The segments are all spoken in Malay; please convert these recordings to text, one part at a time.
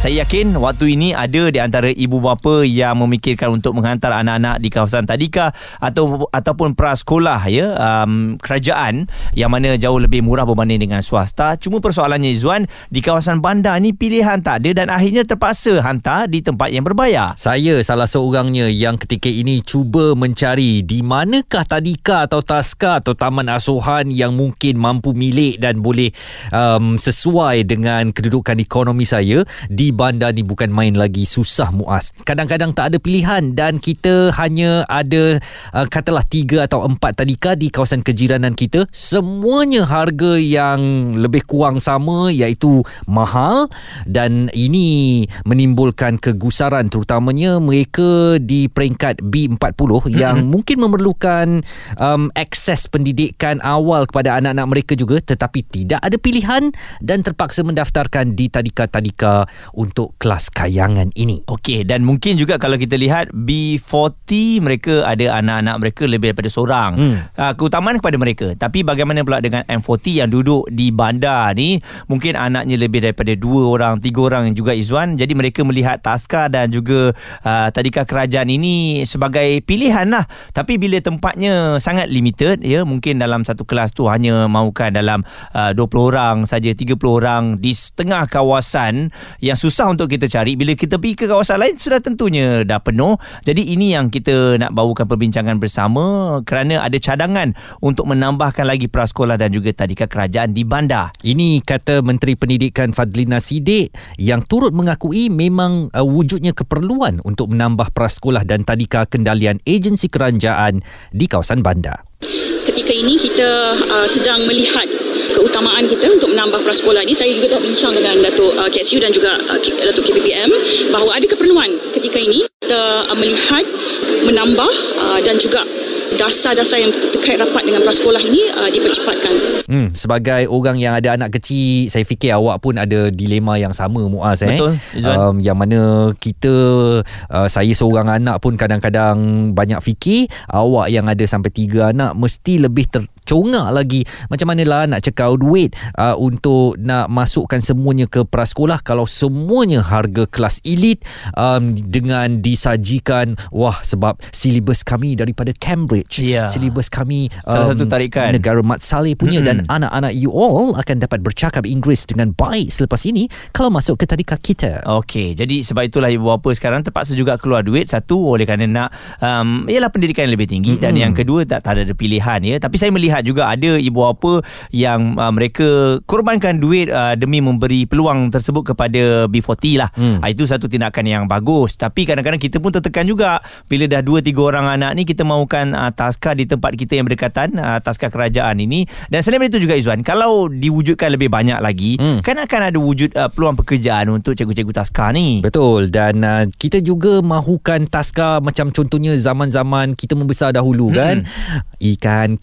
Saya yakin waktu ini ada di antara ibu bapa yang memikirkan untuk menghantar anak-anak di kawasan tadika atau ataupun prasekolah ya um, kerajaan yang mana jauh lebih murah berbanding dengan swasta. Cuma persoalannya Izwan di kawasan bandar ni pilihan tak ada dan akhirnya terpaksa hantar di tempat yang berbayar. Saya salah seorangnya yang ketika ini cuba mencari di manakah tadika atau taska atau taman asuhan yang mungkin mampu milik dan boleh um, sesuai dengan kedudukan ekonomi saya di bandar ni bukan main lagi susah muas. Kadang-kadang tak ada pilihan dan kita hanya ada uh, katalah tiga atau empat tadika di kawasan kejiranan kita. Semuanya harga yang lebih kurang sama iaitu mahal dan ini menimbulkan kegusaran terutamanya mereka di peringkat B40 mm-hmm. yang mungkin memerlukan um, akses pendidikan awal kepada anak-anak mereka juga tetapi tidak ada pilihan dan terpaksa mendaftarkan di tadika-tadika untuk kelas kayangan ini. Okey dan mungkin juga kalau kita lihat B40 mereka ada anak-anak mereka lebih daripada seorang. Hmm. Uh, keutamaan kepada mereka. Tapi bagaimana pula dengan M40 yang duduk di bandar ni mungkin anaknya lebih daripada dua orang, tiga orang juga Izwan. Jadi mereka melihat taska dan juga uh, tadika kerajaan ini sebagai pilihan lah. Tapi bila tempatnya sangat limited ya mungkin dalam satu kelas tu hanya mahukan dalam uh, 20 orang saja 30 orang di setengah kawasan yang susah untuk kita cari. Bila kita pergi ke kawasan lain sudah tentunya dah penuh. Jadi ini yang kita nak bawakan perbincangan bersama kerana ada cadangan untuk menambahkan lagi prasekolah dan juga tadika kerajaan di bandar. Ini kata Menteri Pendidikan Fadlina Sidik yang turut mengakui memang uh, wujudnya keperluan untuk menambah prasekolah dan tadika kendalian agensi kerajaan di kawasan bandar. Ketika ini kita uh, sedang melihat keutamaan kita untuk menambah prasekolah ini saya juga telah bincang dengan Datuk uh, KSU dan juga uh, Datuk KPPM bahawa ada keperluan ketika ini kita uh, melihat menambah uh, dan juga dasar-dasar yang terkait rapat dengan prasekolah ini uh, dipercepatkan. Hmm, sebagai orang yang ada anak kecil, saya fikir awak pun ada dilema yang sama Muaz eh. Betul. Um, yang mana kita uh, saya seorang anak pun kadang-kadang banyak fikir awak yang ada sampai tiga anak mesti lebih ter congak lagi macam mana lah nak cekau duit uh, untuk nak masukkan semuanya ke prasekolah. Kalau semuanya harga kelas elit um, dengan disajikan wah sebab silibus kami daripada Cambridge. Yeah. silibus kami um, salah satu tarikan. negara Mat Saleh punya mm-hmm. dan anak-anak you all akan dapat bercakap Inggeris dengan baik selepas ini kalau masuk ke tadika kita. Okey, jadi sebab itulah ibu bapa sekarang terpaksa juga keluar duit. Satu oleh kerana nak um, ialah pendidikan yang lebih tinggi. Mm-hmm. dan yang kedua tak, tak ada pilihan ya. Tapi saya melihat juga ada ibu bapa yang uh, mereka korbankan duit uh, demi memberi peluang tersebut kepada B40 lah. Hmm. Uh, itu satu tindakan yang bagus. Tapi kadang-kadang kita pun tertekan juga bila dah 2 3 orang anak ni kita mahukan uh, taska di tempat kita yang berdekatan uh, taska kerajaan ini dan selain itu juga Izwan kalau diwujudkan lebih banyak lagi hmm. kan akan ada wujud uh, peluang pekerjaan untuk cikgu-cikgu taska ni. Betul dan uh, kita juga mahukan taska macam contohnya zaman-zaman kita membesar dahulu kan. Hmm. Ikan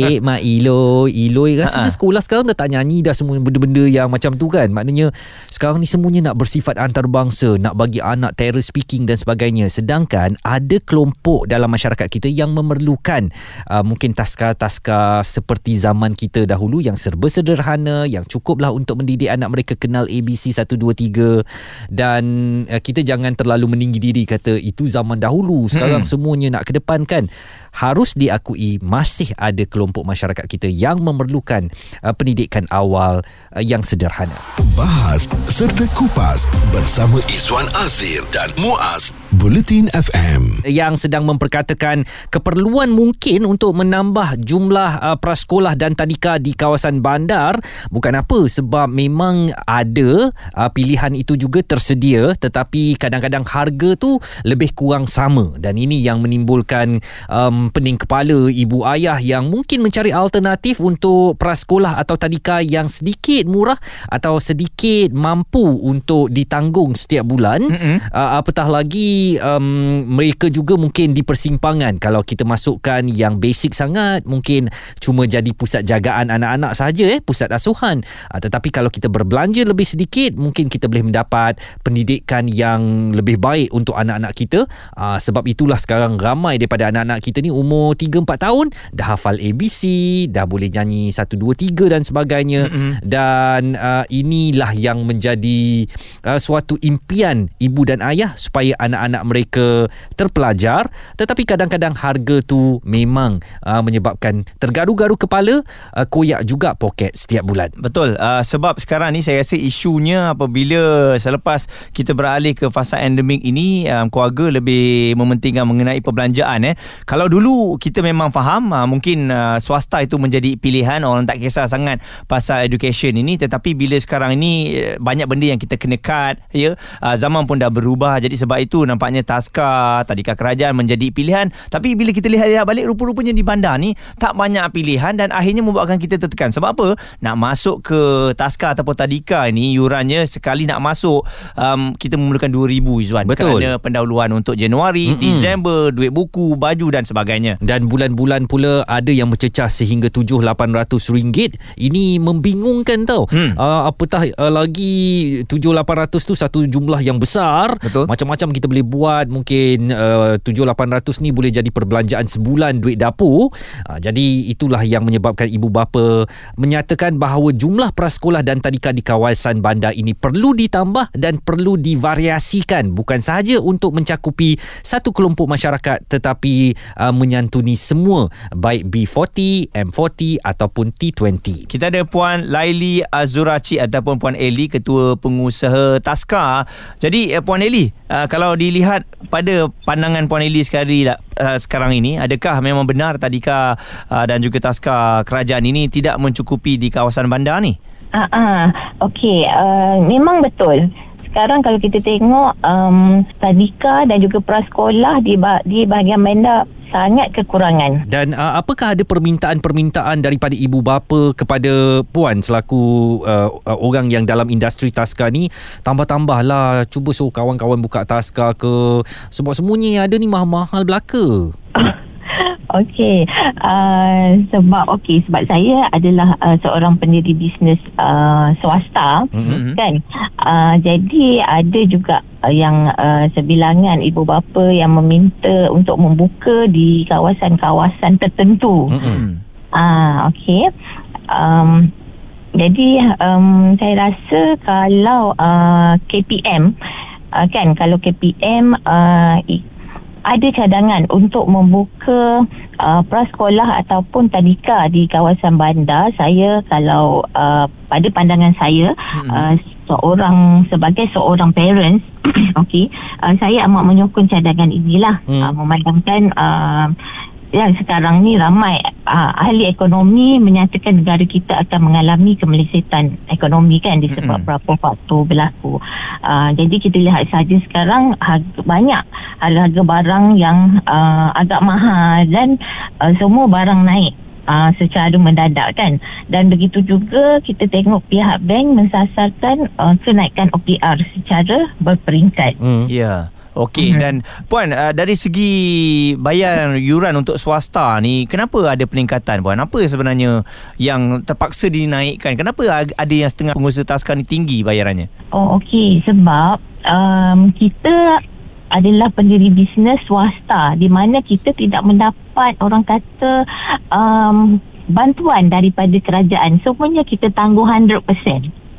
keke Mak Ilo Ilo Rasa uh-huh. sekolah sekarang Dah tak nyanyi Dah semua benda-benda Yang macam tu kan. Maknanya Sekarang ni semuanya Nak bersifat antarabangsa Nak bagi anak Terror speaking dan sebagainya. Sedangkan Ada kelompok Dalam masyarakat kita Yang memerlukan uh, Mungkin taska-taska Seperti zaman kita dahulu Yang serba sederhana Yang cukuplah Untuk mendidik anak mereka Kenal ABC 1, 2, 3 Dan uh, Kita jangan terlalu meninggi diri Kata itu zaman dahulu. Sekarang hmm. semuanya Nak kedepankan harus diakui masih ada kelompok masyarakat kita yang memerlukan uh, pendidikan awal uh, yang sederhana. Bahas serta kupas bersama Izwan Azir dan Muaz Bulletin FM yang sedang memperkatakan keperluan mungkin untuk menambah jumlah uh, prasekolah dan tadika di kawasan bandar. Bukan apa sebab memang ada uh, pilihan itu juga tersedia tetapi kadang-kadang harga tu lebih kurang sama. Dan ini yang menimbulkan um, pening kepala ibu ayah yang mungkin mencari alternatif untuk prasekolah atau tadika yang sedikit murah atau sedikit mampu untuk ditanggung setiap bulan. Mm-hmm. uh, apatah lagi um, mereka juga mungkin di persimpangan. Kalau kita masukkan yang basic sangat mungkin cuma jadi pusat jagaan anak-anak saja eh pusat asuhan. Uh, tetapi kalau kita berbelanja lebih sedikit mungkin kita boleh mendapat pendidikan yang lebih baik untuk anak-anak kita. Uh, sebab itulah sekarang ramai daripada anak-anak kita ni umur 3 4 tahun dah hafal ABC dah boleh nyanyi 1 2 3 dan sebagainya. Mm-hmm. dan uh, inilah yang menjadi uh, suatu impian ibu dan ayah supaya anak-anak mereka terpelajar tetapi kadang-kadang harga tu memang uh, menyebabkan tergaru-garu kepala uh, koyak juga poket setiap bulan Betul uh, Sebab sekarang ni Saya rasa isunya Apabila Selepas Kita beralih ke fasa endemik ini um, Keluarga lebih Mementingkan mengenai perbelanjaan eh. Kalau dulu Kita memang faham uh, Mungkin uh, Swasta itu menjadi pilihan Orang tak kisah sangat Pasal education ini Tetapi bila sekarang ini uh, Banyak benda yang kita kena cut ya? uh, Zaman pun dah berubah Jadi sebab itu Nampaknya Taska Tadika kerajaan Menjadi pilihan Tapi bila kita lihat-lihat balik Rupa-rupanya di bandar ni Tak banyak pilihan Dan akhirnya membuatkan kita tertekan Sebab apa? Nak masuk ke Taska ataupun Tadika ni Yurannya sekali nak masuk um, Kita memerlukan RM2,000 Izzuan Betul. Kerana pendahuluan untuk Januari Mm-mm. Disember Duit buku Baju dan sebagainya dan bulan-bulan pula ada yang bercecah sehingga 7-800 ringgit ini membingungkan tau Hmm. uh, apatah uh, lagi 7-800 tu satu jumlah yang besar Betul. macam-macam kita boleh buat mungkin uh, 7-800 ni boleh jadi perbelanjaan sebulan duit dapur uh, jadi itulah yang menyebabkan ibu bapa menyatakan bahawa jumlah prasekolah dan tadika di kawasan bandar ini perlu ditambah dan perlu divariasikan bukan sahaja untuk mencakupi satu kelompok masyarakat tetapi uh, menyantuni semua baik B40, M40 ataupun T20. Kita ada Puan Laili Azuraci ataupun Puan Eli Ketua Pengusaha Taska. Jadi eh, Puan Eli, uh, kalau dilihat pada pandangan Puan Eli sekali uh, sekarang ini, adakah memang benar tadika uh, dan juga Taska kerajaan ini tidak mencukupi di kawasan bandar ni? Ah, ah. okey. Uh, memang betul. Sekarang kalau kita tengok um, tadika dan juga prasekolah di di bahagian bandar sangat kekurangan. Dan uh, apakah ada permintaan-permintaan daripada ibu bapa kepada puan selaku uh, uh, orang yang dalam industri taska ni tambah-tambahlah cuba suruh kawan-kawan buka taska ke sebab semuanya yang ada ni mahal-mahal belaka. Okey, uh, sebab okey sebab saya adalah uh, seorang pendiri bisnes uh, swasta, Mhm. kan. Uh, jadi ada juga uh, yang uh, sebilangan ibu bapa yang meminta untuk membuka di kawasan-kawasan tertentu. Mm-mm. Ah, okey. Um, jadi um, saya rasa kalau uh, KPM uh, kan kalau KPM uh, i- ada cadangan untuk membuka uh, prasekolah ataupun tadika di kawasan bandar saya kalau uh, pada pandangan saya hmm. uh, seorang sebagai seorang parents okey uh, saya amat menyokong cadangan inilah Hmm. uh, memandangkan uh, yang sekarang ni ramai uh, ahli ekonomi menyatakan negara kita akan mengalami kemelesetan ekonomi kan disebab Mm-mm. beberapa faktor berlaku. Uh, jadi kita lihat saja sekarang harga, banyak harga-harga barang yang uh, agak mahal dan uh, semua barang naik. Uh, secara mendadak kan dan begitu juga kita tengok pihak bank mensasarkan uh, kenaikan OPR secara berperingkat. Mm. Ya. Okey Mhm. dan puan uh, dari segi bayar yuran untuk swasta ni kenapa ada peningkatan puan? Apa sebenarnya yang terpaksa dinaikkan? Kenapa ada yang setengah pengusaha taska ni tinggi bayarannya? Oh okey sebab um, kita adalah pendiri bisnes swasta di mana kita tidak mendapat orang kata um, bantuan daripada kerajaan semuanya kita tangguh 100%.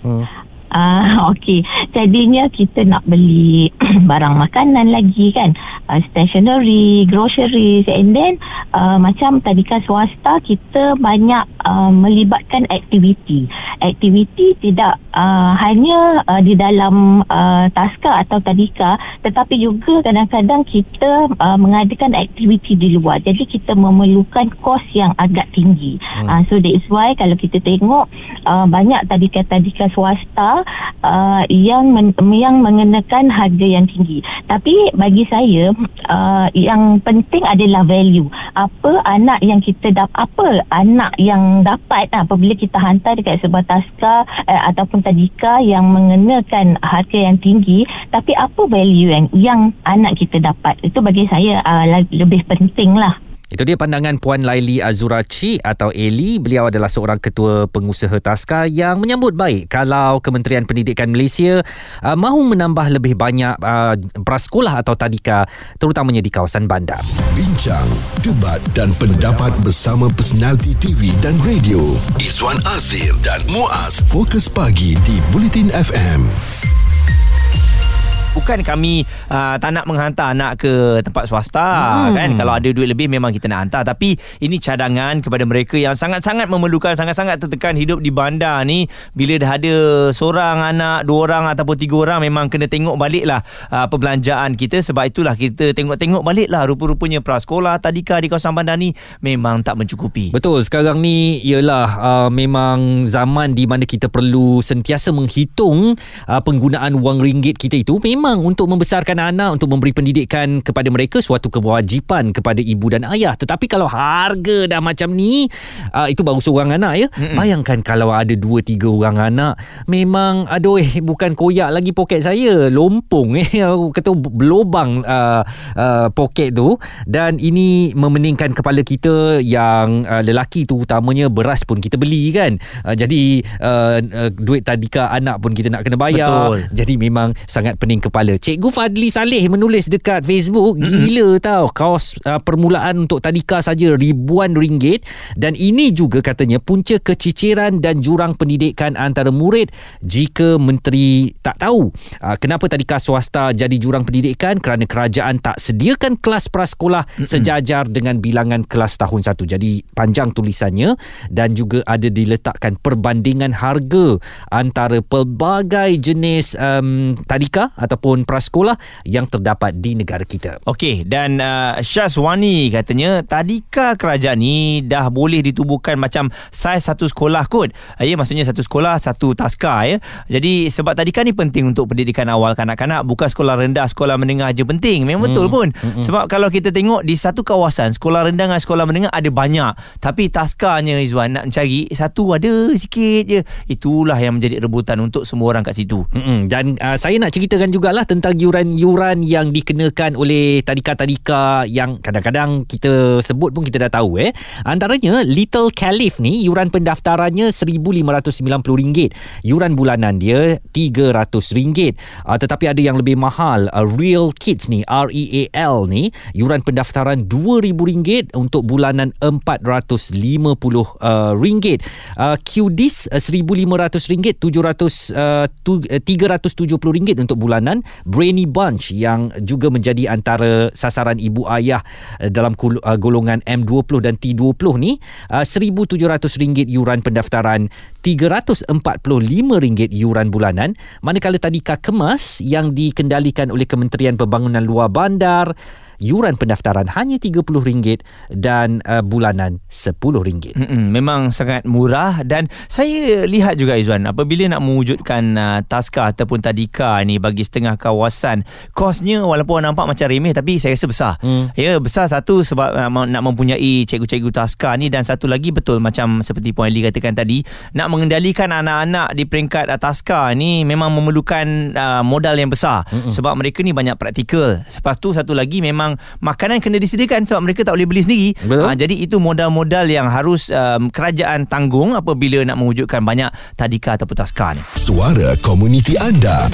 Hmm. Ah okey. Jadinya kita nak beli barang makanan lagi kan. Uh, stationery, groceries and then uh, macam tadika swasta kita banyak uh, melibatkan aktiviti. Aktiviti tidak uh, hanya uh, di dalam uh, taska atau tadika tetapi juga kadang-kadang kita uh, mengadakan aktiviti di luar. Jadi kita memerlukan kos yang agak tinggi. Hmm. Uh, so that's why kalau kita tengok uh, banyak tadika-tadika swasta uh, yang men, yang mengenakan harga yang tinggi. Tapi bagi saya uh, yang penting adalah value. apa anak yang kita dapat apa anak yang dapat apabila kita hantar dekat sebuah taska uh, ataupun tadika yang mengenakan harga yang tinggi tapi apa value yang yang anak kita dapat itu bagi saya uh, lebih penting lah itu dia pandangan Puan Laili Azurachi atau Eli. Beliau adalah seorang ketua pengusaha Taska yang menyambut baik kalau Kementerian Pendidikan Malaysia uh, mahu menambah lebih banyak uh, prasekolah atau tadika terutamanya di kawasan bandar. Bincang, debat dan pendapat bersama personaliti TV dan radio. Izwan Azir dan Muaz Fokus Pagi di Bulletin FM bukan kami uh, tak nak menghantar anak ke tempat swasta hmm. kan? Kalau ada duit lebih memang kita nak hantar. Tapi ini cadangan kepada mereka yang sangat-sangat memerlukan sangat-sangat tertekan hidup di bandar ni. Bila dah ada seorang anak dua orang ataupun tiga orang memang kena tengok balik lah uh, perbelanjaan kita. Sebab itulah kita tengok-tengok balik lah rupa-rupanya prasekolah tadika di kawasan bandar ni memang tak mencukupi. Betul. Sekarang ni ialah uh, memang zaman di mana kita perlu sentiasa menghitung uh, penggunaan wang ringgit kita itu memang memang untuk membesarkan anak untuk memberi pendidikan kepada mereka suatu kewajipan kepada ibu dan ayah tetapi kalau harga dah macam ni uh, itu baru seorang anak ya Mm-mm. bayangkan kalau ada dua tiga orang anak memang aduh eh bukan koyak lagi poket saya lompong eh kata berlubang uh, uh, poket tu dan ini memeningkan kepala kita yang uh, lelaki tu utamanya beras pun kita beli kan uh, jadi uh, uh, duit tadika anak pun kita nak kena bayar Betul. jadi memang sangat pening kepala. Cikgu Fadli Saleh menulis dekat Facebook, gila tau. Kos uh, permulaan untuk tadika saja ribuan ringgit. Dan ini juga katanya punca keciciran dan jurang pendidikan antara murid jika menteri tak tahu. Uh, kenapa tadika swasta jadi jurang pendidikan? Kerana kerajaan tak sediakan kelas prasekolah sejajar dengan bilangan kelas tahun satu. Jadi panjang tulisannya. Dan juga ada diletakkan perbandingan harga antara pelbagai jenis um, tadika atau ataupun prasekolah yang terdapat di negara kita. Okey dan uh, Syazwani katanya tadika kerajaan ni dah boleh ditubuhkan macam saiz satu sekolah kot. Uh, ya maksudnya satu sekolah satu taska ya. Jadi sebab tadika ni penting untuk pendidikan awal kanak-kanak bukan sekolah rendah sekolah menengah aja penting. Memang hmm. betul pun. Hmm. Sebab kalau kita tengok di satu kawasan sekolah rendah dengan sekolah menengah ada banyak tapi taskanya Izwan nak mencari satu ada sikit je. Itulah yang menjadi rebutan untuk semua orang kat situ. Hmm. Dan uh, saya nak ceritakan juga jugalah tentang yuran-yuran yang dikenakan oleh tadika-tadika yang kadang-kadang kita sebut pun kita dah tahu eh. Antaranya Little Caliph ni yuran pendaftarannya RM1,590. Yuran bulanan dia RM300. Uh, tetapi ada yang lebih mahal. Uh, Real Kids ni R-E-A-L ni yuran pendaftaran RM2,000 untuk bulanan RM450. Uh, ringgit. Uh, QDIS uh, RM1,500 700 uh, RM370 untuk bulanan Brainy Bunch yang juga menjadi antara sasaran ibu ayah eh, dalam uh, golongan M20 dan T20 ni RM1,700 uh, yuran pendaftaran RM345 yuran bulanan. Manakala tadika kemas yang dikendalikan oleh Kementerian Pembangunan Luar Bandar yuran pendaftaran hanya RM30 dan uh, bulanan RM10. Mm-mm, memang sangat murah dan saya lihat juga Izwan apabila nak mewujudkan uh, taska ataupun tadika ni bagi setengah kawasan kosnya walaupun nampak macam remeh tapi saya rasa besar. Mm. Ya besar satu sebab uh, nak mempunyai cikgu-cikgu taska ni dan satu lagi betul macam seperti Puan Eli katakan tadi nak mengendalikan anak-anak di peringkat uh, taska ni memang memerlukan uh, modal yang besar Mm-mm. sebab mereka ni banyak praktikal. Lepas tu satu lagi memang memang makanan kena disediakan sebab mereka tak boleh beli sendiri. Ha, jadi itu modal-modal yang harus um, kerajaan tanggung apabila nak mewujudkan banyak tadika ataupun taska ni. Suara komuniti anda.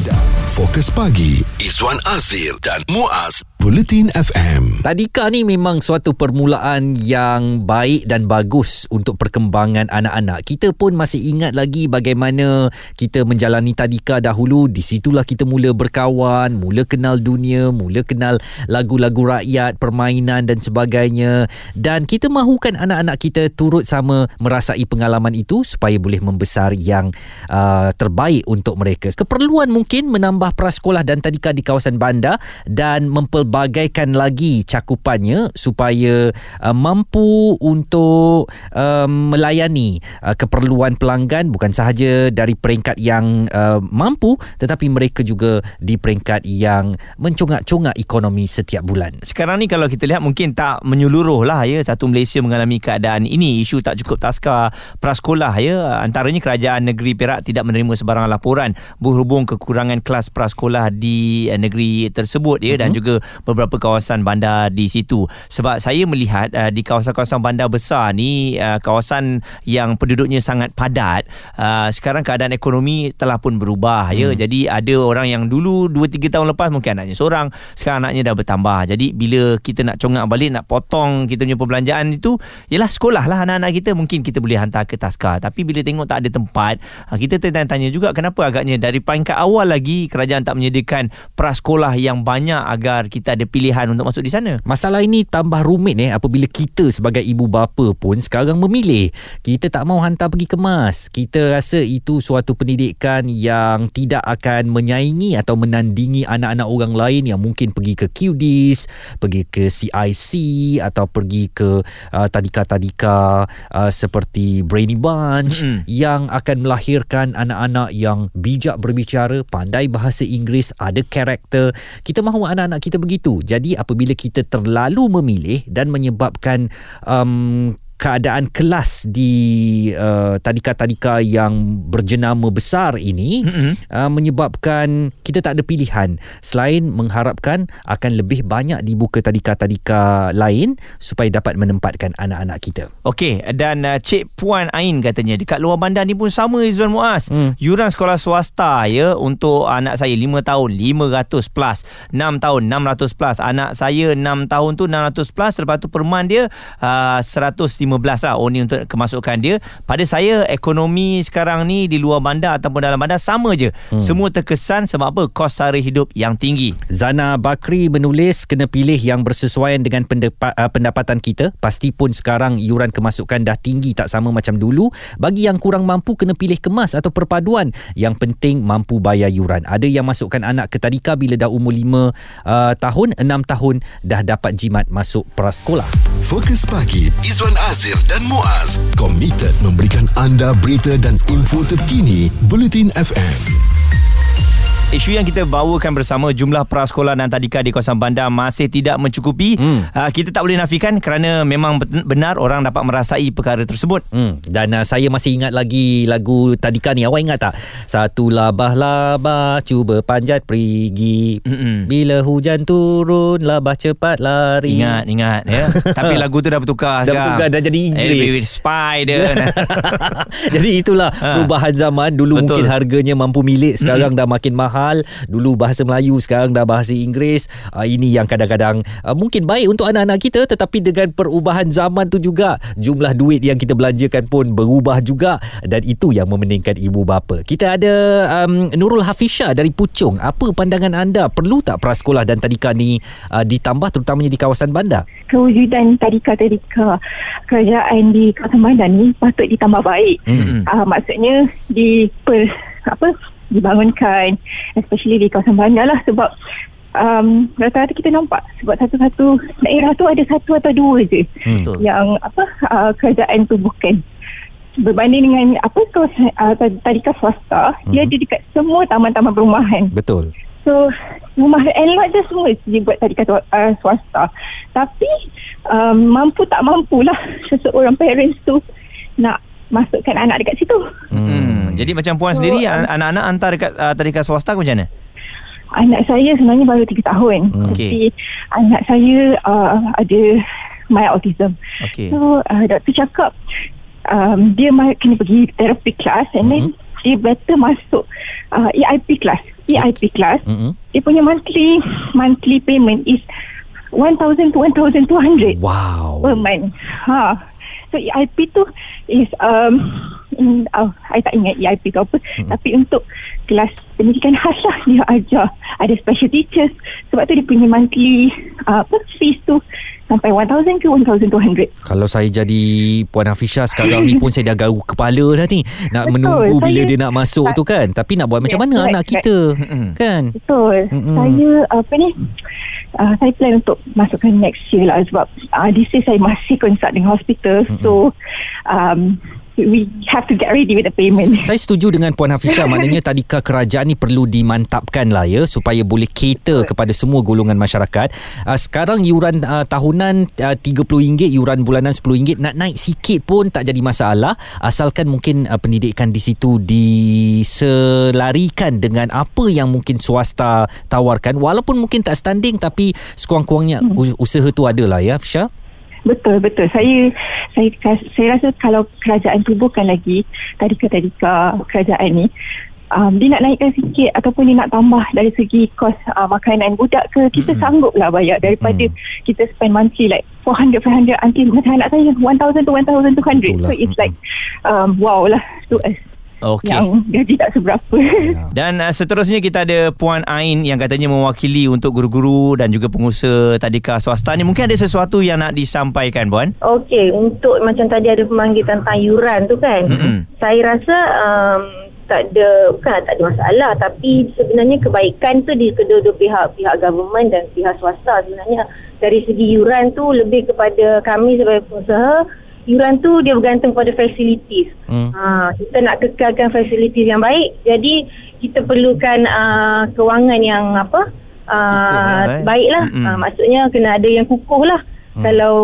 Fokus pagi Izwan Azir dan Muaz Bulletin FM. Tadika ni memang suatu permulaan yang baik dan bagus untuk perkembangan anak-anak. Kita pun masih ingat lagi bagaimana kita menjalani tadika dahulu. Di situlah kita mula berkawan, mula kenal dunia, mula kenal lagu-lagu rakyat, permainan dan sebagainya. Dan kita mahukan anak-anak kita turut sama merasai pengalaman itu supaya boleh membesar yang uh, terbaik untuk mereka. Keperluan mungkin menambah prasekolah dan tadika di kawasan bandar dan mempel pelbagaikan lagi cakupannya supaya uh, mampu untuk uh, melayani uh, keperluan pelanggan bukan sahaja dari peringkat yang uh, mampu tetapi mereka juga di peringkat yang mencongak-congak ekonomi setiap bulan. Sekarang ni kalau kita lihat mungkin tak menyeluruh lah ya satu Malaysia mengalami keadaan ini isu tak cukup taska prasekolah ya antaranya kerajaan negeri Perak tidak menerima sebarang laporan berhubung kekurangan kelas prasekolah di uh, negeri tersebut ya uh-huh. dan mhm. juga beberapa kawasan bandar di situ sebab saya melihat uh, di kawasan-kawasan bandar besar ni uh, kawasan yang penduduknya sangat padat uh, sekarang keadaan ekonomi telah pun berubah ya hmm. jadi ada orang yang dulu 2 3 tahun lepas mungkin anaknya seorang sekarang anaknya dah bertambah jadi bila kita nak congak balik nak potong kita punya perbelanjaan itu ialah sekolah lah anak-anak kita. Mungkin kita boleh hantar ke taska. Tapi bila tengok tak ada tempat uh, kita tanya-tanya juga kenapa agaknya dari peringkat awal lagi kerajaan tak menyediakan prasekolah yang banyak agar kita ada pilihan untuk masuk di sana. Masalah ini tambah rumit eh apabila kita sebagai ibu bapa pun sekarang memilih. Kita tak mau hantar pergi kemas. Kita rasa itu suatu pendidikan yang tidak akan menyaingi atau menandingi anak-anak orang lain yang mungkin pergi ke QDIS, pergi ke CIC atau pergi ke uh, tadika-tadika uh, seperti Brainy Bunch mm-hmm. yang akan melahirkan anak-anak yang bijak berbicara, pandai bahasa Inggeris, ada karakter. Kita mahu anak-anak kita begitu. Jadi apabila kita terlalu memilih dan menyebabkan um, keadaan kelas di uh, tadika-tadika yang berjenama besar ini mm-hmm. uh, menyebabkan kita tak ada pilihan selain mengharapkan akan lebih banyak dibuka tadika-tadika lain supaya dapat menempatkan anak-anak kita. Okey dan uh, Cik Puan Ain katanya dekat luar bandar ni pun sama Izwan Muaz. Mm. Yuran sekolah swasta ya untuk anak saya 5 tahun 500 plus, 6 tahun 600 plus, anak saya 6 tahun tu 600 plus lepas tu per month dia uh, 150 15 lah oh ni untuk kemasukan dia. Pada saya ekonomi sekarang ni di luar bandar ataupun dalam bandar sama je. Hmm. semua terkesan sebab apa? Kos sara hidup yang tinggi. Zana Bakri menulis kena pilih yang bersesuaian dengan uh, pendapatan kita. Pasti pun sekarang iuran kemasukan dah tinggi tak sama macam dulu. Bagi yang kurang mampu kena pilih kemas atau perpaduan. Yang penting mampu bayar iuran. Ada yang masukkan anak ke tadika bila dah umur 5 uh, tahun 6 tahun dah dapat jimat masuk prasekolah. Fokus pagi Izwan Az Azir dan Muaz komited memberikan anda berita dan info terkini Bulletin FM. Isu yang kita bawakan bersama jumlah prasekolah dan tadika di kawasan bandar masih tidak mencukupi. Hmm. Uh, kita tak boleh nafikan kerana memang benar orang dapat merasai perkara tersebut. Hmm. Dan uh, saya masih ingat lagi lagu tadika ni. Awak ingat tak? Satu labah-labah cuba panjat perigi. Mm-mm. Bila hujan turun labah cepat lari. Ingat, ingat. Ya. Tapi lagu tu dah bertukar dah sekarang. Bertukar, dah jadi Inggeris. Spider. jadi itulah ha. perubahan zaman. Dulu Betul. mungkin harganya mampu milik. Sekarang mm-hmm. dah makin mahal hal. Dulu bahasa Melayu sekarang dah bahasa Inggeris. Uh, ini yang kadang-kadang uh, mungkin baik untuk anak-anak kita tetapi dengan perubahan zaman tu juga jumlah duit yang kita belanjakan pun berubah juga. Dan itu yang memeningkan ibu bapa. Kita ada um, Nurul Hafisha dari Puchong. Apa pandangan anda? Perlu tak prasekolah dan tadika ni uh, ditambah terutamanya di kawasan bandar? Kewujudan tadika-tadika kerajaan di kawasan bandar ni patut ditambah baik. Mm-hmm. uh, maksudnya di per, apa dibangunkan especially di kawasan bandar lah sebab um, rata-rata kita nampak sebab satu-satu daerah tu ada satu atau dua je hmm. yang apa uh, kerajaan tubuhkan berbanding dengan apa kawasan uh, tadika swasta hmm. dia ada dekat semua taman-taman perumahan betul so rumah lot je semua dibuat tadika uh, swasta tapi um, mampu tak mampulah seseorang parents tu nak masukkan anak dekat situ. Hmm. Jadi macam puan so, sendiri uh, anak-anak hantar dekat uh, tadika swasta ke macam mana? Anak saya sebenarnya baru 3 tahun. Hmm. Okay. Tapi anak saya uh, ada mild autism. Okay. So uh, doktor cakap um, dia kena pergi therapy class and mm-hmm. then dia better masuk uh, EIP class. EIP class. Mm-hmm. Dia punya monthly monthly payment is 1000 to 1200 wow per month. Ha. So EIP tu is um in, oh, I tak ingat EIP tu apa. Hmm. tapi untuk kelas pendidikan khas lah dia ajar. Ada special teachers. Sebab tu dia punya monthly uh, apa fees tu sampai 1000 ke 1200 kalau saya jadi Puan Hafisha sekarang ni pun saya dah garu kepala dah ni. Nak betul, menunggu saya, bila dia nak masuk tu kan. Tapi nak buat macam mana right, anak right. kita? Kan? Betul. Mm-mm. saya apa ni uh, saya plan untuk masukkan next year lah sebab uh, this year saya masih consult dengan hospital. Mm-mm. so um, we have to get ready with the payment. Saya setuju dengan Puan Hafizah. Maknanya tadika kerajaan ni perlu dimantapkan lah ya Supaya boleh cater kepada semua golongan masyarakat. Uh, Sekarang yuran uh, tahunan uh, RM30 Yuran bulanan RM10 Nak naik sikit pun tak jadi masalah. Asalkan mungkin uh, pendidikan di situ Diselarikan dengan apa yang mungkin swasta tawarkan. Walaupun mungkin tak standing Tapi sekurang-kurangnya hmm. usaha tu adalah ya Hafizah Betul betul. Saya saya saya rasa kalau kerajaan tubuhkan lagi tadika-tadika kerajaan ni um, dia nak naikkan sikit ataupun dia nak tambah dari segi kos uh, makanan budak ke kita mm-hmm. sanggup lah bayar daripada mm-hmm. kita spend monthly like 400 500 until macam anak saya 1000 to 1200 so it's like um, wow lah to us Okey. Yang gaji tak seberapa. Dan uh, seterusnya kita ada Puan Ain yang katanya mewakili untuk guru-guru dan juga pengusaha tadika swasta ni. Mungkin ada sesuatu yang nak disampaikan Puan? Okey, untuk macam tadi ada pemanggil tentang yuran tu kan. Mm-hmm. Saya rasa um, tak ada bukan tak ada masalah tapi sebenarnya kebaikan tu di kedua-dua pihak pihak government dan pihak swasta sebenarnya dari segi yuran tu lebih kepada kami sebagai pengusaha yuran tu dia bergantung pada facilities. Hmm. Ha, kita nak kekalkan facilities yang baik. Jadi kita perlukan uh, kewangan yang apa? Uh, eh? baiklah. Hmm. Uh, maksudnya kena ada yang kukuh lah. Hmm. Kalau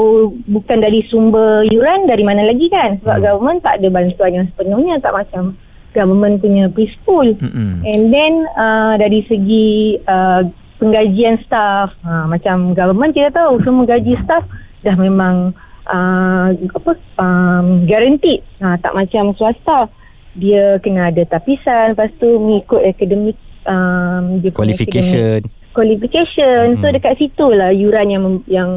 bukan dari sumber yuran dari mana lagi kan? Sebab hmm. government tak ada bantuan yang sepenuhnya tak macam government punya preschool. Hmm. And then uh, dari segi uh, penggajian staff, uh, macam government kita tahu semua gaji staff dah memang uh, apa? Um, guaranteed. Uh, tak macam swasta. Dia kena ada tapisan. Lepas tu mengikut akademik um, dia qualification. qualification. Hmm. so dekat situ lah yuran yang yang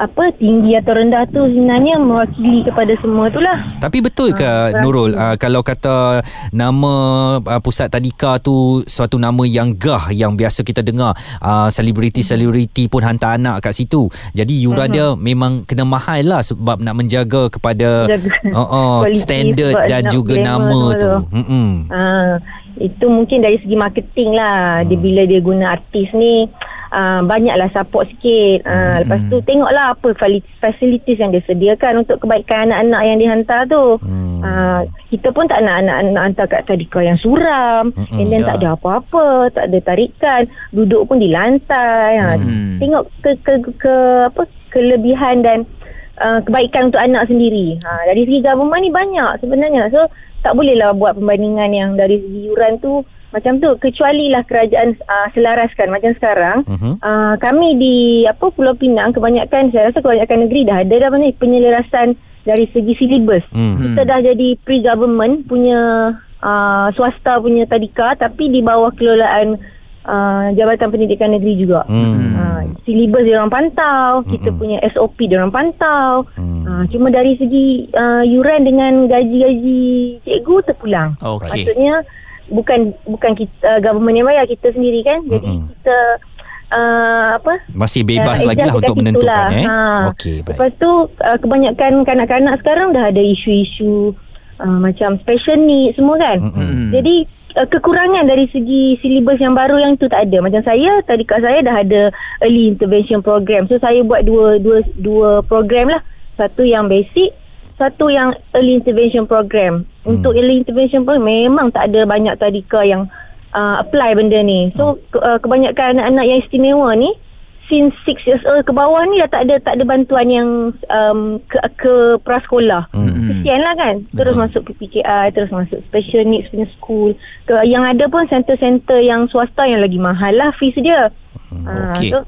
apa tinggi atau rendah tu sebenarnya mewakili kepada semua tu lah. Tapi betul ke uh, Nurul uh, kalau kata nama uh, pusat tadika tu suatu nama yang gah yang biasa kita dengar uh, selebriti-selebriti pun hantar anak kat situ. Jadi yuran uh-huh. dia memang kena mahal lah sebab nak menjaga kepada uh, uh, standard dan juga nama tu. Hmm. Uh, itu mungkin dari segi marketing lah. Hmm. Dia bila dia guna artis ni uh, banyaklah support sikit. Uh, hmm. Lepas tu tengoklah apa facilities yang dia sediakan untuk kebaikan anak-anak yang dihantar tu. Hmm. Uh, kita pun tak nak anak-anak hantar kat tadika yang suram. Hmm. And then yeah. tak ada apa-apa. Tak ada tarikan. Duduk pun di lantai. Hmm. tengok ke, ke, ke, ke apa kelebihan dan uh, kebaikan untuk anak sendiri. Ha, dari segi government ni banyak sebenarnya. So tak bolehlah buat perbandingan yang dari segi yuran tu macam tu kecuali lah kerajaan uh, selaraskan macam sekarang uh-huh. uh, kami di apa Pulau Pinang kebanyakan saya rasa kebanyakan negeri dah ada dah ni penyelarasan dari segi silibus uh-huh. kita dah jadi pre-government punya uh, swasta punya tadika tapi di bawah kelolaan uh, Jabatan Pendidikan Negeri juga uh-huh. uh, silibus dia orang pantau kita punya SOP dia orang pantau uh-huh. uh, cuma dari segi uh, yuran dengan gaji-gaji cikgu terpulang okay. maksudnya bukan bukan kita uh, government yang bayar kita sendiri kan jadi mm-hmm. kita uh, apa masih bebas uh, lagi lah untuk menentukan lah. eh ha. okey baik lepas tu uh, kebanyakan kanak-kanak sekarang dah ada isu-isu uh, macam special need semua kan mm-hmm. jadi uh, kekurangan dari segi silibus yang baru yang tu tak ada macam saya tadi kat saya dah ada early intervention program so saya buat dua dua dua program lah satu yang basic satu yang early intervention program. Hmm. Untuk early intervention program memang tak ada banyak tadika yang uh, apply benda ni. So ke, uh, kebanyakan anak-anak yang istimewa ni since 6 years old ke bawah ni dah tak ada tak ada bantuan yang um, ke ke prasekolah. Hmm. Kesian lah kan. Terus Betul. masuk PPKI, terus masuk special needs punya school. Ke, yang ada pun center-center yang swasta yang lagi mahal lah fees dia. Hmm. Uh, okay. So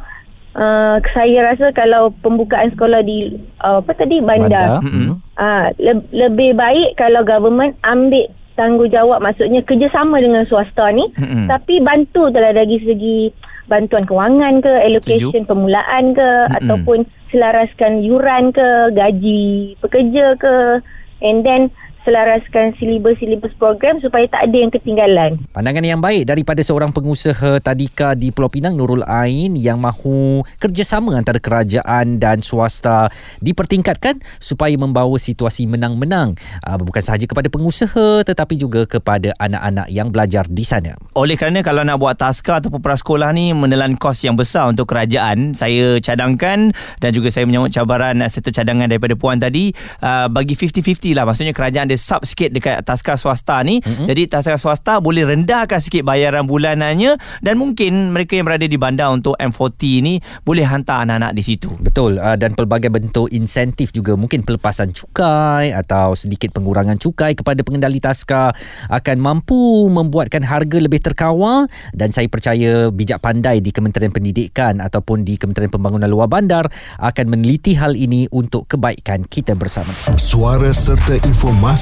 Uh, saya rasa kalau pembukaan sekolah di uh, apa tadi bandar, bandar. Mm-hmm. Uh, le- lebih baik kalau government ambil tanggungjawab maksudnya kerjasama dengan swasta ni mm-hmm. tapi bantu dalam dari segi bantuan kewangan ke allocation Setuju. permulaan ke mm-hmm. ataupun selaraskan yuran ke gaji pekerja ke and then selaraskan silibus-silibus program supaya tak ada yang ketinggalan. Pandangan yang baik daripada seorang pengusaha tadika di Pulau Pinang Nurul Ain yang mahu kerjasama antara kerajaan dan swasta dipertingkatkan supaya membawa situasi menang-menang uh, bukan sahaja kepada pengusaha tetapi juga kepada anak-anak yang belajar di sana. Oleh kerana kalau nak buat taska ataupun prasekolah ni menelan kos yang besar untuk kerajaan, saya cadangkan dan juga saya menyambut cabaran serta cadangan daripada puan tadi uh, bagi 50-50 lah maksudnya kerajaan ada sub sikit dekat taska swasta ni. Mm-hmm. Jadi taska swasta boleh rendahkan sikit bayaran bulanannya dan mungkin mereka yang berada di bandar untuk M40 ni boleh hantar anak-anak di situ. Betul uh, dan pelbagai bentuk insentif juga mungkin pelepasan cukai atau sedikit pengurangan cukai kepada pengendali taska akan mampu membuatkan harga lebih terkawal dan saya percaya bijak pandai di Kementerian Pendidikan ataupun di Kementerian Pembangunan Luar Bandar akan meneliti hal ini untuk kebaikan kita bersama. Suara serta informasi